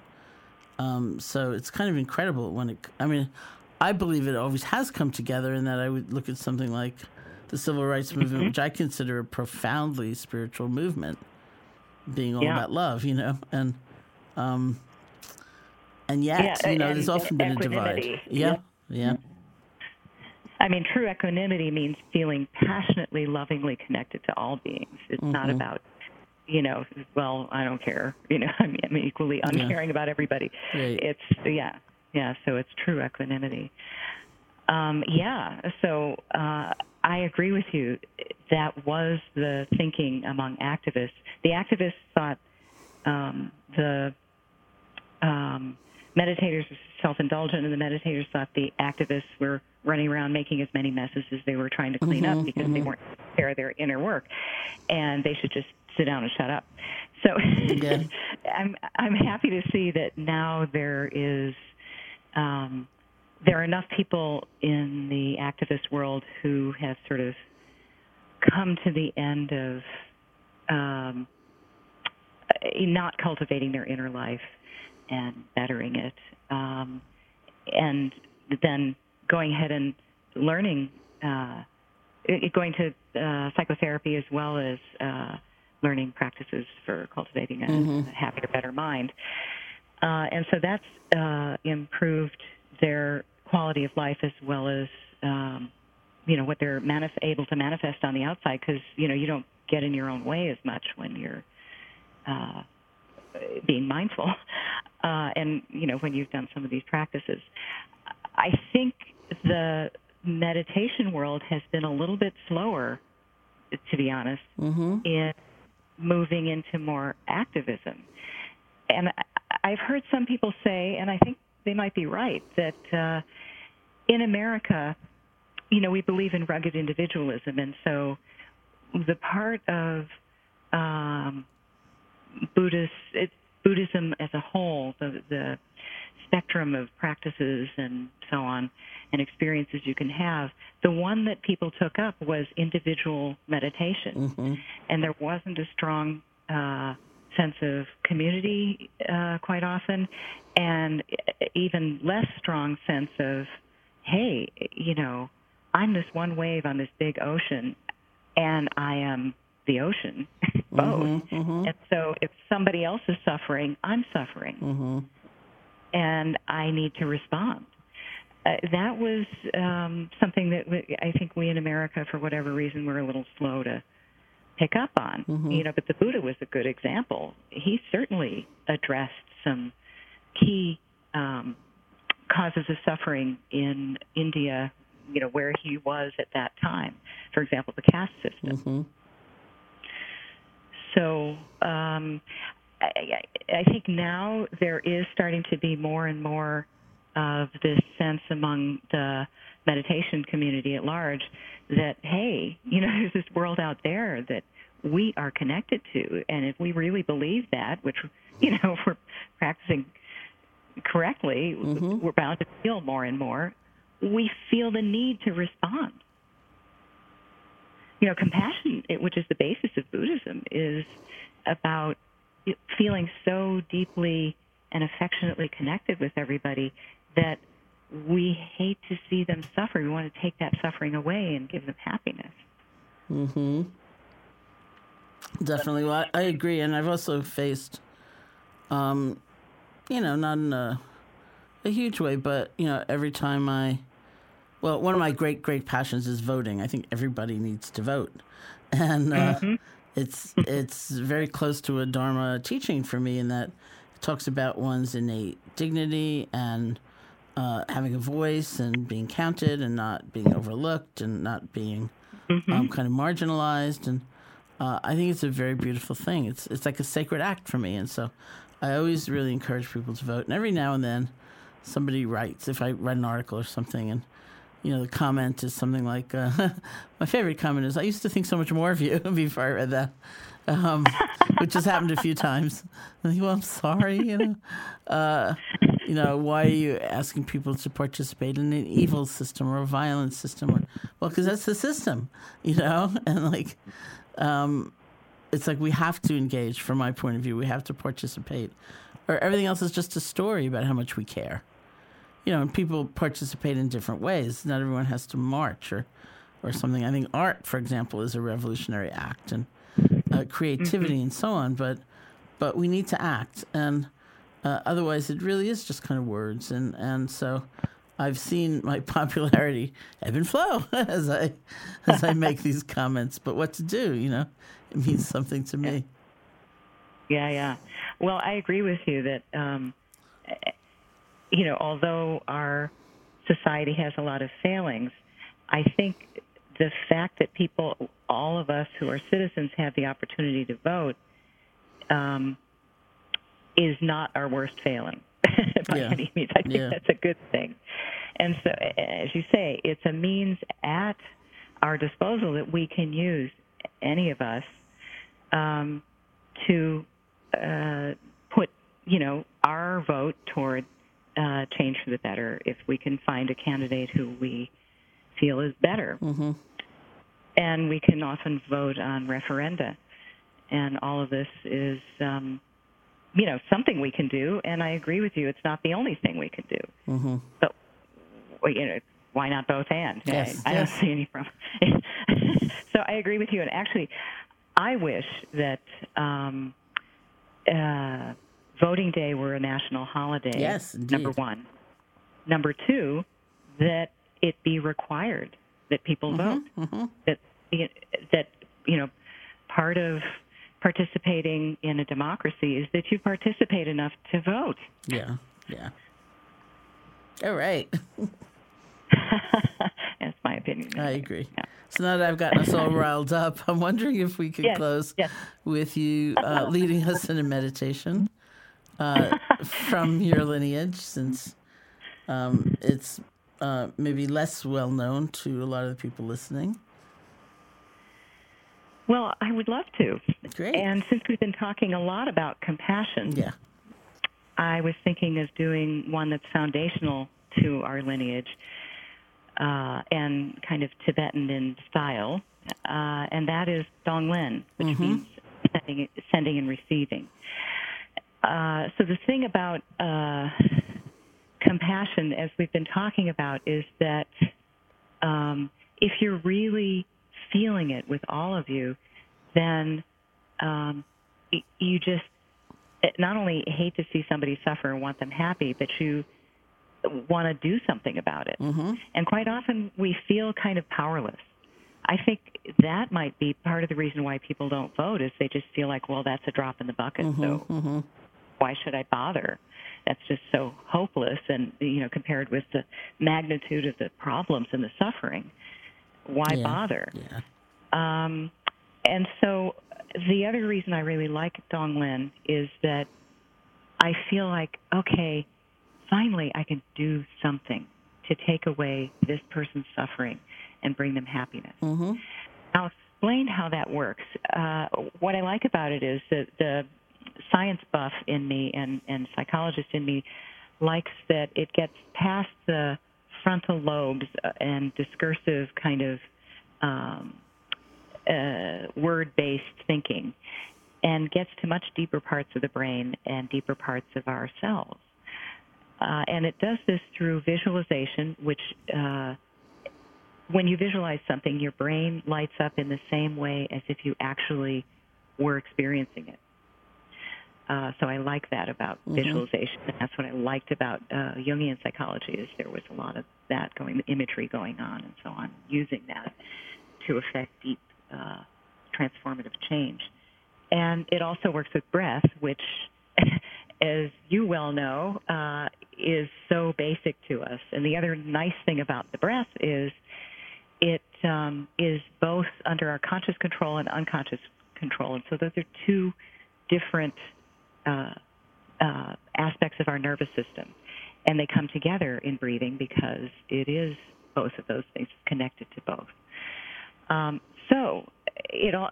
um, so it's kind of incredible when it. I mean, I believe it always has come together, in that I would look at something like the civil rights movement, mm-hmm. which I consider a profoundly spiritual movement, being all yeah. about love, you know, and um, and yet, yeah, you know, there's often been a divide. Yeah, yeah. yeah. I mean, true equanimity means feeling passionately, lovingly connected to all beings. It's mm-hmm. not about, you know, well, I don't care. You know, (laughs) I mean, I'm equally uncaring yeah. about everybody. Right. It's yeah, yeah. So it's true equanimity. Um, yeah. So uh, I agree with you. That was the thinking among activists. The activists thought um, the um, meditators were self-indulgent, and the meditators thought the activists were running around making as many messes as they were trying to clean mm-hmm, up because mm-hmm. they weren't care of their inner work. and they should just sit down and shut up. So Yeah. (laughs) I'm I'm happy to see that now there is um, there are enough people in the activist world who have sort of come to the end of um, not cultivating their inner life and bettering it, um, and then going ahead and learning, uh, going to uh, psychotherapy as well as uh, learning practices for cultivating a, a happier, better mind. Uh, and so that's uh, improved their quality of life as well as um, you know what they're manif- able to manifest on the outside because you know you don't get in your own way as much when you're uh, being mindful. (laughs) Uh, and you know when you've done some of these practices. I think the meditation world has been a little bit slower to be honest in moving into more activism and I've heard some people say, and I think they might be right, that uh, in America, you know, we believe in rugged individualism, and so the part of um, Buddhist it, Buddhism as a whole, the, the spectrum of practices and so on, and experiences you can have, the one that people took up was individual meditation, and there wasn't a strong uh, sense of community uh, quite often, and even less strong sense of, hey, you know, I'm this one wave on this big ocean, and I am the ocean, (laughs) both. And so if somebody else is suffering, I'm suffering, and I need to respond. Uh, that was um, something that we, I think we in America, for whatever reason, were a little slow to pick up on. You know, but the Buddha was a good example. He certainly addressed some key um, causes of suffering in India. You know, where he was at that time. For example, the caste system. So um, I, I I think now there is starting to be more and more of this sense among the meditation community at large that hey, you know, (laughs) there's this world out there that we are connected to, and if we really believe that, which you know, (laughs) if we're practicing correctly, mm-hmm. we're bound to feel more and more. We feel the need to respond you know, compassion, which is the basis of Buddhism, is about feeling so deeply and affectionately connected with everybody that we hate to see them suffer. We want to take that suffering away and give them happiness. Mm-hmm. Definitely. Well, I, I agree. And I've also faced, um, you know, not in a, a huge way, but, you know, every time I, well, one of my great, great passions is voting. I think everybody needs to vote. (laughs) And uh, it's, it's very close to a Dharma teaching for me in that it talks about one's innate dignity and uh, having a voice and being counted and not being overlooked and not being um, kind of marginalized. And uh, I think it's a very beautiful thing. It's it's like a sacred act for me, and so I always really encourage people to vote. And every now and then, somebody writes if I write an article or something, and you know the comment is something like, uh, (laughs) "My favorite comment is I used to think so much more of you (laughs) before I read that." Um, which has happened a few times. I (laughs) think, well, I'm sorry, you know. Uh, you know, why are you asking people to participate in an evil system or a violent system? Or, well, because that's the system, you know. (laughs) And like, um, it's like we have to engage. From my point of view, we have to participate, or everything else is just a story about how much we care. You know, and people participate in different ways. Not everyone has to march or, or something. I think art, for example, is a revolutionary act, and uh, creativity and so on. But, but we need to act, and uh, otherwise, it really is just kind of words. And and so, I've seen my (laughs) popularity ebb and flow (laughs) as I as I make these (laughs) comments. But what to do? You know, it means something to me. Yeah, yeah. Well, I agree with you that, um, eh, you know, although our society has a lot of failings, I think the fact that people, all of us who are citizens, have the opportunity to vote um, is not our worst failing (laughs) by Yeah. any means. I think Yeah. that's a good thing. And so, as you say, it's a means at our disposal that we can use, any of us, um, to uh, put, you know, our vote toward uh, change for the better if we can find a candidate who we feel is better. Mm-hmm. And we can often vote on referenda. And all of this is, um, you know, something we can do. And I agree with you, it's not the only thing we can do. Mm-hmm. But, you know, why not both and? Yes, I, I yes. don't see any problem. (laughs) so I agree with you. And actually, I wish that um, uh, voting day were a national holiday. Yes, Number one. Number two, that it be required that people vote. Mm-hmm. That that you know, part of participating in a democracy is that you participate enough to vote. Yeah, yeah. All right. (laughs) That's my opinion. I agree. Yeah. So now that I've gotten us all riled up, I'm wondering if we could Yes, close yes. with you uh, (laughs) leading us in a meditation uh, (laughs) from your lineage, since um, it's uh, maybe less well known to a lot of the people listening. Well, I would love to. Great. And since we've been talking a lot about compassion, yeah. I was thinking of doing one that's foundational to our lineage uh, and kind of Tibetan in style, uh, and that is Tonglen, which means sending, sending and receiving. Uh, so the thing about uh, compassion, as we've been talking about, is that um, if you're really feeling it with all of you, then um, you just not only hate to see somebody suffer and want them happy, but you want to do something about it. Mm-hmm. And quite often we feel kind of powerless. I think that might be part of the reason why people don't vote is they just feel like, well, that's a drop in the bucket, so Mm-hmm. why should I bother? That's just so hopeless, and you know, compared with the magnitude of the problems and the suffering, why Yeah. bother? Yeah. Um, and so the other reason I really like Tonglen is that I feel like, okay, finally I can do something to take away this person's suffering and bring them happiness. Mm-hmm. I'll explain how that works. Uh, what I like about it is that the science buff in me and, and psychologist in me likes that it gets past the frontal lobes uh, and discursive kind of um, uh, word based thinking and gets to much deeper parts of the brain and deeper parts of ourselves. Uh, and it does this through visualization, which uh, when you visualize something, your brain lights up in the same way as if you actually were experiencing it. Uh, so I like that about visualization. And that's what I liked about uh, Jungian psychology is there was a lot of that going, imagery going on, and so on, using that to affect deep uh, transformative change. And it also works with breath, which, (laughs) as you well know, uh, is so basic to us. And the other nice thing about the breath is it um, is both under our conscious control and unconscious control. And so those are two different uh, uh, aspects of our nervous system. And they come together in breathing because it is both of those things connected to both. Um, so it all,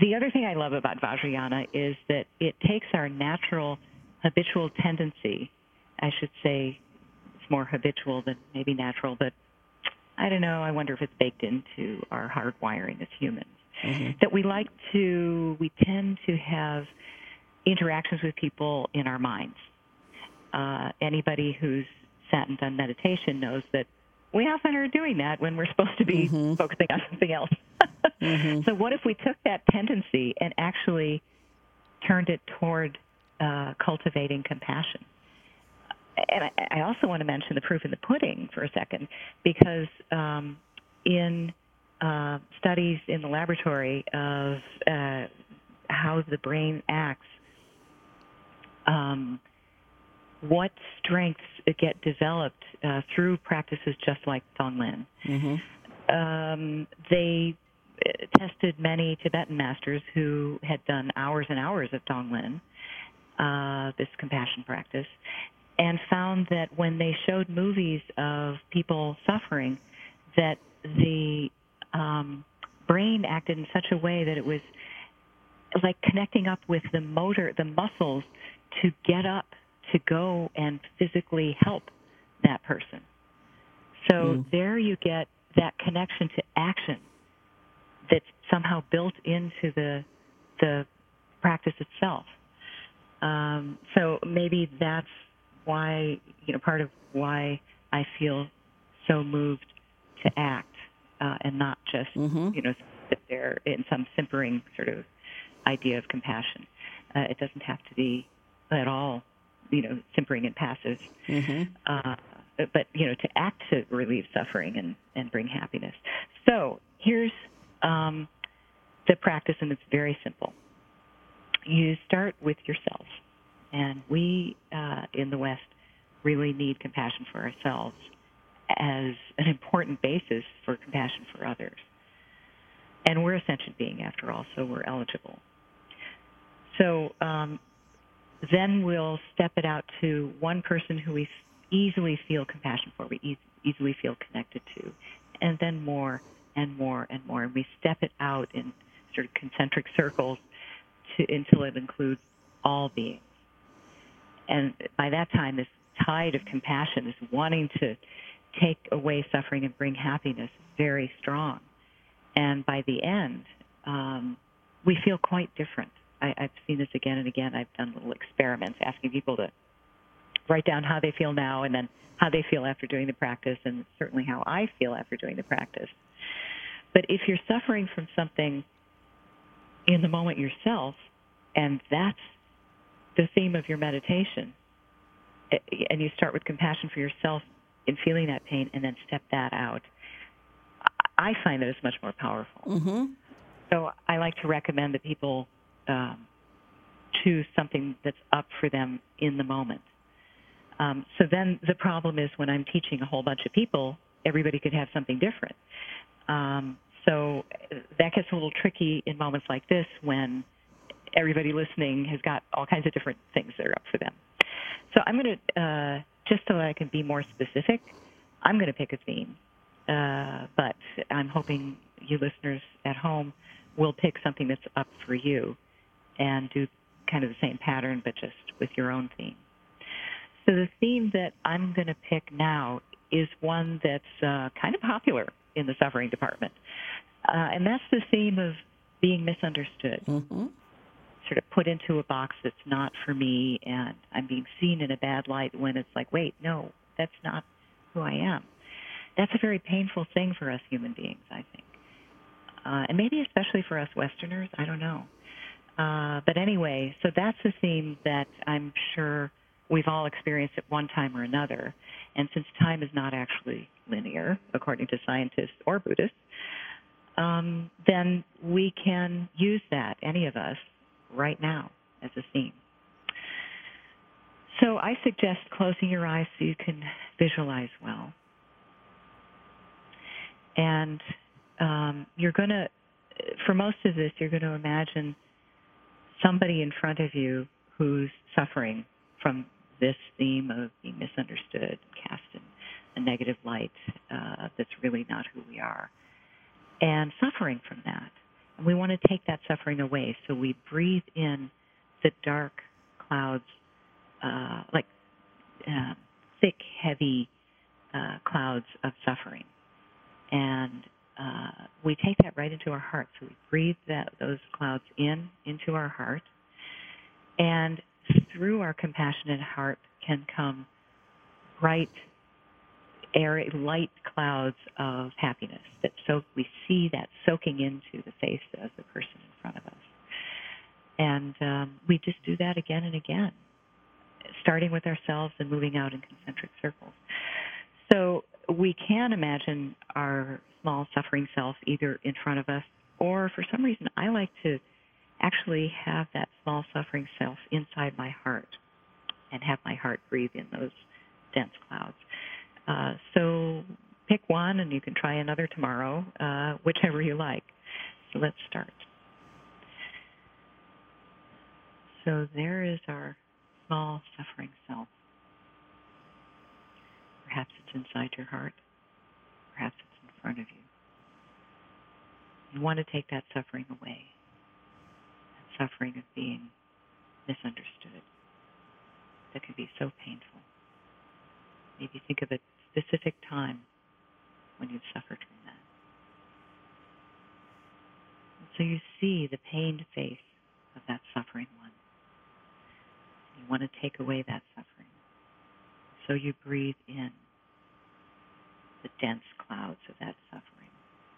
the other thing I love about Vajrayana is that it takes our natural habitual tendency, I should say it's more habitual than maybe natural, but I don't know, I wonder if it's baked into our hardwiring as humans. That we like to, we tend to have interactions with people in our minds. Uh, anybody who's sat and done meditation knows that we often are doing that when we're supposed to be focusing on something else. (laughs) So, what if we took that tendency and actually turned it toward uh, cultivating compassion? And I, I also want to mention the proof in the pudding for a second, because um, in uh, studies in the laboratory of uh, how the brain acts, um, what strengths get developed uh, through practices just like Tonglen. Um, they uh, tested many Tibetan masters who had done hours and hours of Tonglen, uh, this compassion practice, and found that when they showed movies of people suffering, that the um, brain acted in such a way that it was like connecting up with the motor, the muscles to get up, to go and physically help that person. So mm. there you get that connection to action that's somehow built into the the practice itself. Um, so maybe that's why you know part of why I feel so moved to act uh, and not just mm-hmm. you know sit there in some simpering sort of idea of compassion. Uh, it doesn't have to be at all you know simpering and passive. Mm-hmm. Uh, but you know to act to relieve suffering and, and bring happiness. So here's um, the practice, and it's very simple. You start with yourself, and we uh, in the West really need compassion for ourselves as an important basis for compassion for others. And we're a sentient being, after all, so we're eligible. So um, then we'll step it out to one person who we easily feel compassion for, we e- easily feel connected to, and then more and more and more. And we step it out in sort of concentric (laughs) circles to, until it includes all beings. And by that time, this tide of compassion, this wanting to take away suffering and bring happiness, is very strong. And by the end, um, we feel quite different. I, I've seen this again and again. I've done little experiments asking people to write down how they feel now and then how they feel after doing the practice, and certainly how I feel after doing the practice. But if you're suffering from something in the moment yourself, and that's the theme of your meditation, eh, and you start with compassion for yourself in feeling that pain and then step that out, I find that it's much more powerful. Mm-hmm. So I like to recommend that people um, choose something that's up for them in the moment. Um, so then the problem is when I'm teaching a whole bunch of people, everybody could have something different. Um, so that gets a little tricky in moments like this when everybody listening has got all kinds of different things that are up for them. So I'm going to, uh, just so I can be more specific, I'm going to pick a theme. Uh, but I'm hoping you listeners at home will pick something that's up for you and do kind of the same pattern, but just with your own theme. So the theme that I'm going to pick now is one that's uh, kind of popular in the suffering department, uh, and that's the theme of being misunderstood. Mm-hmm. Sort of put into a box that's not for me, and I'm being seen in a bad light when it's like, wait, no, that's not who I am. That's a very painful thing for us human beings, I think. Uh, and maybe especially for us Westerners, I don't know. Uh, but anyway, so that's a theme that I'm sure we've all experienced at one time or another. And since time is not actually linear, according to scientists or Buddhists, um, then we can use that, any of us, right now as a theme. So I suggest closing your eyes so you can visualize well. And um, you're going to, for most of this, you're going to imagine somebody in front of you who's suffering from this theme of being misunderstood, cast in a negative light uh, that's really not who we are, and suffering from that. And we want to take that suffering away. So we breathe in the dark clouds, uh, like uh, thick, heavy uh, clouds of suffering. And uh, we take that right into our heart. So we breathe that, those clouds in into our heart. And through our compassionate heart can come bright, airy, light clouds of happiness that soak. We see that soaking into the face of the person in front of us, and um, we just do that again and again, starting with ourselves and moving out in concentric circles. So we can imagine our small suffering self either in front of us, or for some reason, I like to actually have that small suffering self inside my heart and have my heart breathe in those dense clouds. Uh, so pick one and you can try another tomorrow, uh, whichever you like. So let's start. So there is our small suffering self. Perhaps it's inside your heart. Perhaps it's in front of you. You want to take that suffering away that suffering of being misunderstood that can be so painful. Maybe think of a specific time when you've suffered from that. And so you see the pained face of that suffering one. You want to take away that suffering. So you breathe in the dense clouds of that suffering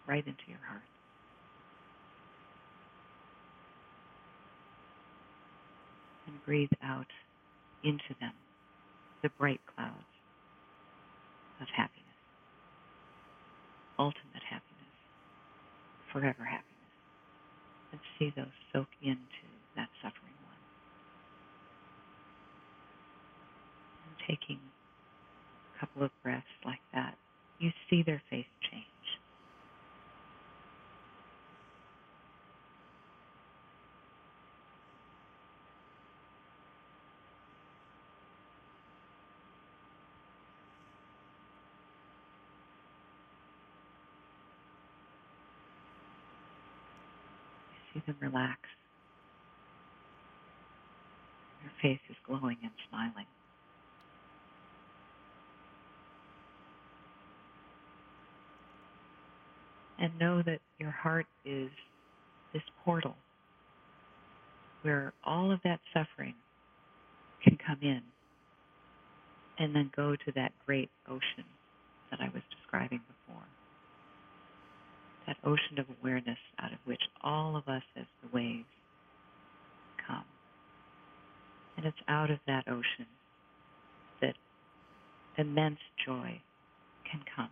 right into your heart. And breathe out into them the bright clouds of happiness, ultimate happiness, forever happiness. And see those soak into that suffering one. And taking a couple of breaths like that, you see their face change. You see them relax. Your face is glowing and smiling. And know that your heart is this portal where all of that suffering can come in and then go to that great ocean that I was describing before. That ocean of awareness out of which all of us as the waves come. And it's out of that ocean that immense joy can come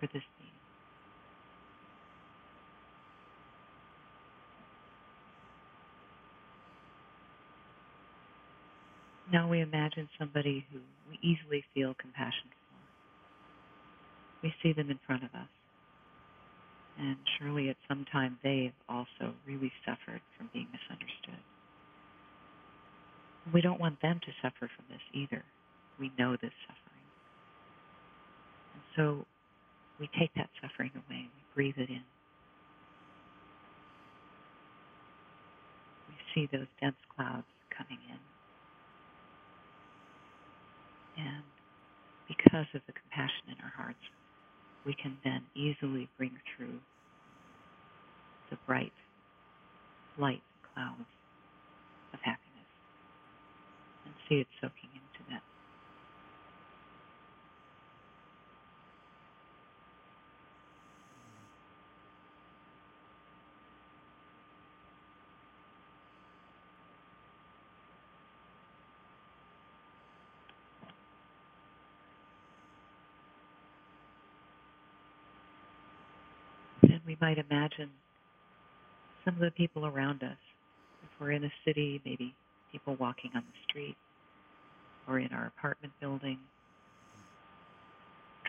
for this being. Now we imagine somebody who we easily feel compassion for. We see them in front of us. And surely at some time they've also really suffered from being misunderstood. We don't want them to suffer from this either. We know this suffering. And so we take that suffering away. We breathe it in. We see those dense clouds coming in. And because of the compassion in our hearts, we can then easily bring through the bright, light clouds of happiness and see it soaking into that. And we might imagine some of the people around us. If we're in a city, maybe people walking on the street or in our apartment building,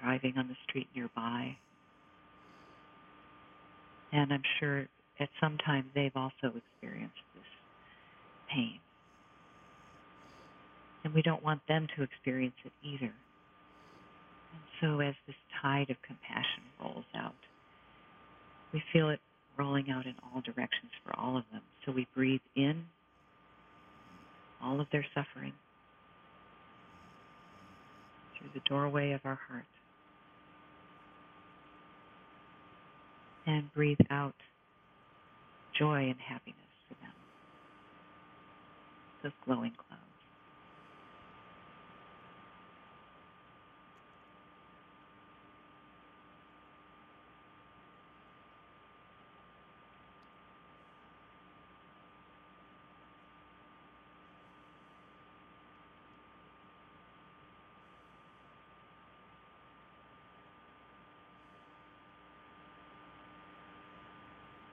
driving on the street nearby. And I'm sure at some time they've also experienced this pain. And we don't want them to experience it either. And so as this tide of compassion rolls out, we feel it rolling out in all directions for all of them. So we breathe in all of their suffering through the doorway of our heart. And breathe out joy and happiness for them. Those glowing clouds.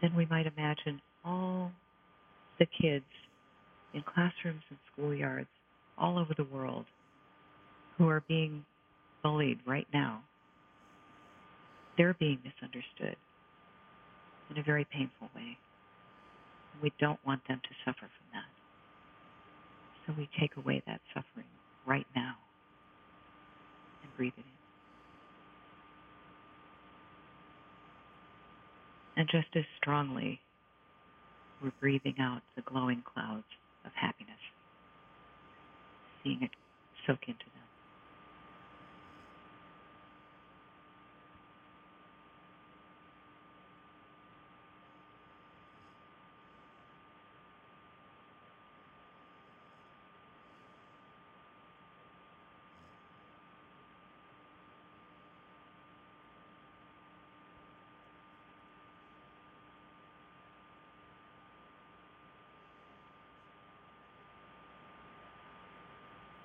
Then we might imagine all the kids in classrooms and schoolyards all over the world who are being bullied right now. They're being misunderstood in a very painful way. We don't want them to suffer from that. So we take away that suffering right now and breathe it in. And just as strongly, we're breathing out the glowing clouds of happiness, seeing it soak into them.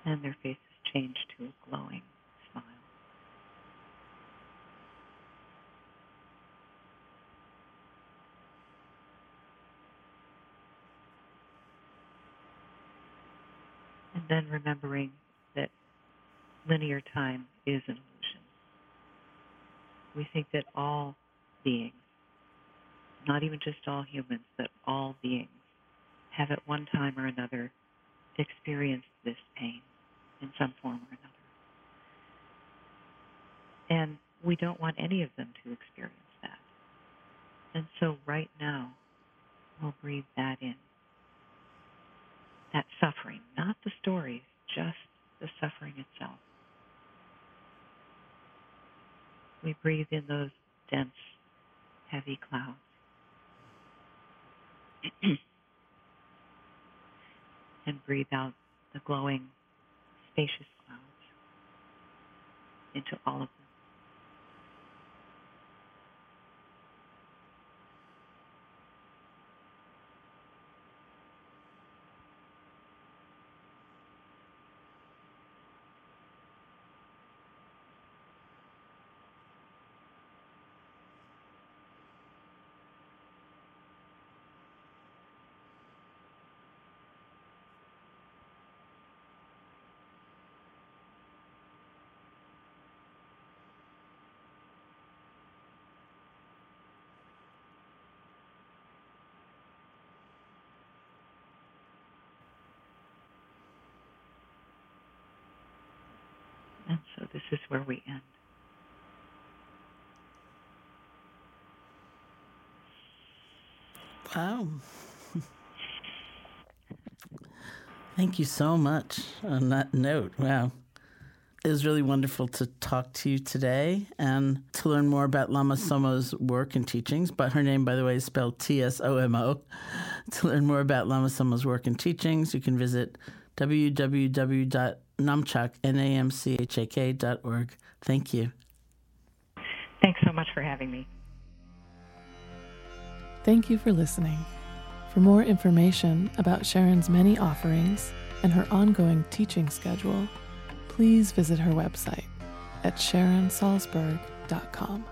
And their faces change to a glowing smile. And then remembering that linear time is an illusion. We think that all beings, not even just all humans, but all beings, have at one time or another experienced this pain in some form or another. And we don't want any of them to experience that. And so right now, we'll breathe that in. That suffering, not the stories, just the suffering itself. We breathe in those dense, heavy clouds. (clears throat) and breathe out the glowing spacious clouds into all of them. And so this is where we end. Wow. Thank you so much on that note. Wow. It was really wonderful to talk to you today and to learn more about Lama Tsomo's work and teachings. But her name, by the way, is spelled T S O M O. To learn more about Lama Tsomo's work and teachings, you can visit www.namchak.org. Thank you. Thanks so much for having me. Thank you for listening. For more information about Sharon's many offerings and her ongoing teaching schedule, please visit her website at sharonsalzberg.com.